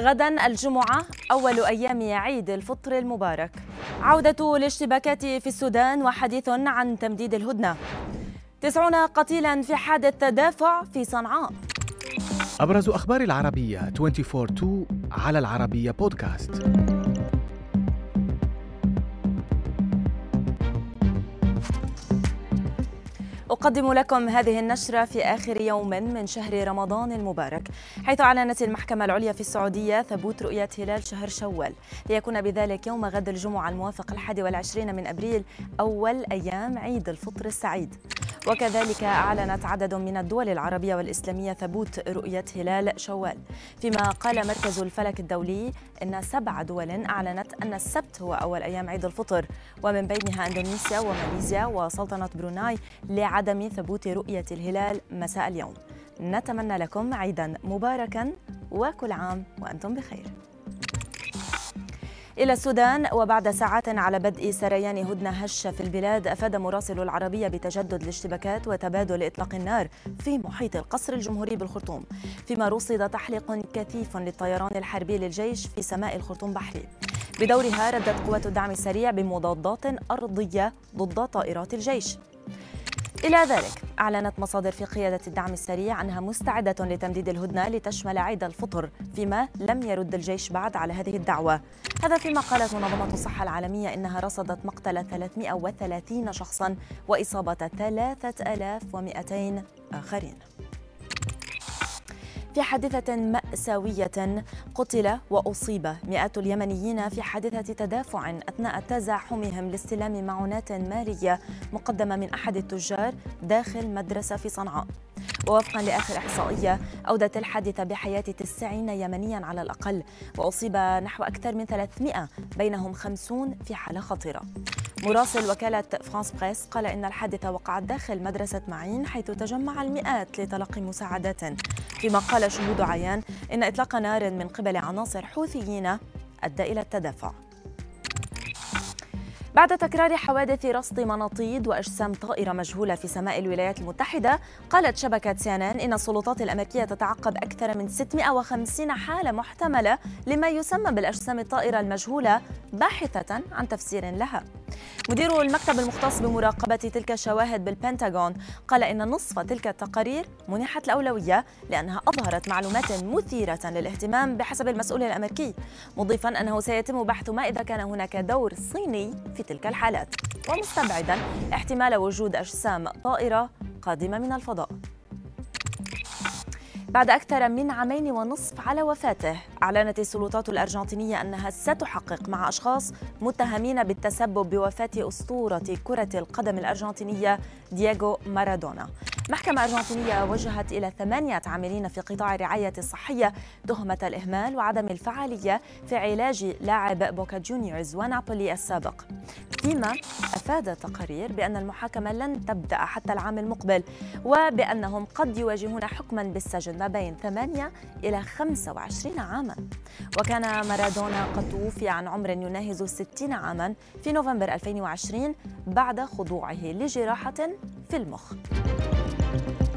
غدا الجمعة أول أيام عيد الفطر المبارك. عودة الاشتباكات في السودان وحديث عن تمديد الهدنة. تسعون قتيلا في حادث تدافع في صنعاء. أبرز أخبار العربية 24 على العربية بودكاست. أقدم لكم هذه النشرة في آخر يوم من شهر رمضان المبارك حيث أعلنت المحكمة العليا في السعودية ثبوت رؤية هلال شهر شوال. ليكون بذلك يوم غد الجمعة الموافق الحادي والعشرين من أبريل أول أيام عيد الفطر السعيد. وكذلك أعلنت عدد من الدول العربية والإسلامية ثبوت رؤية هلال شوال. فيما قال مركز الفلك الدولي أن سبع دول أعلنت أن السبت هو أول أيام عيد الفطر ومن بينها إندونيسيا وماليزيا وسلطنة بروناي لعدم ثبوت رؤية الهلال مساء اليوم. نتمنى لكم عيدا مباركا وكل عام وأنتم بخير. إلى السودان وبعد ساعات على بدء سريان هدنة هشة في البلاد أفاد مراسل العربية بتجدد الاشتباكات وتبادل إطلاق النار في محيط القصر الجمهوري بالخرطوم فيما رصد تحليق كثيف للطيران الحربي للجيش في سماء الخرطوم بحري. بدورها ردت قوات الدعم السريع بمضادات أرضية ضد طائرات الجيش. إلى ذلك أعلنت مصادر في قيادة الدعم السريع أنها مستعدة لتمديد الهدنة لتشمل عيد الفطر فيما لم يرد الجيش بعد على هذه الدعوة. هذا فيما قالت منظمة الصحة العالمية إنها رصدت مقتل 330 شخصا وإصابة 3200 آخرين. في حادثة مأساوية قتل وأصيب مئات اليمنيين في حادثة تدافع أثناء تزاحمهم لاستلام معونات مالية مقدمة من أحد التجار داخل مدرسة في صنعاء. ووفقا لآخر إحصائية أودت الحادثة بحياة 90 يمنيا على الأقل وأصيب نحو أكثر من 300 بينهم 50 في حالة خطيرة. مراسل وكالة فرانس بريس قال إن الحادثة وقعت داخل مدرسة معين حيث تجمع المئات لتلقي مساعدات فيما قال شهود عيان إن إطلاق نار من قبل عناصر حوثيين أدى إلى التدافع بعد تكرار حوادث رصد مناطيد وأجسام طائرة مجهولة في سماء الولايات المتحدة قالت شبكة سيانان إن السلطات الأمريكية تتعقب أكثر من 650 حالة محتملة لما يسمى بالأجسام الطائرة المجهولة باحثة عن تفسير لها. مدير المكتب المختص بمراقبة تلك الشواهد بالبنتاغون قال إن نصف تلك التقارير منحت الأولوية لأنها أظهرت معلومات مثيرة للاهتمام بحسب المسؤول الأمريكي مضيفا أنه سيتم بحث ما إذا كان هناك دور صيني في تلك الحالات ومستبعدا احتمال وجود أجسام طائرة قادمة من الفضاء. بعد أكثر من عامين ونصف على وفاته. أعلنت السلطات الأرجنتينية أنها ستحقق مع أشخاص متهمين بالتسبب بوفاة أسطورة كرة القدم الأرجنتينية دييغو مارادونا. محكمة أرجنتينية وجهت إلى ثمانية عاملين في قطاع الرعاية الصحية تهمة الإهمال وعدم الفعالية في علاج لاعب بوكا جونيورز ونابولي السابق. فيما أفاد التقارير بأن المحاكمة لن تبدأ حتى العام المقبل وبأنهم قد يواجهون حكما بالسجن ما بين 8 إلى 25 عاما. وكان مارادونا قد توفي عن عمر يناهز 60 عاما في نوفمبر 2020 بعد خضوعه لجراحة في المخ. Thank you.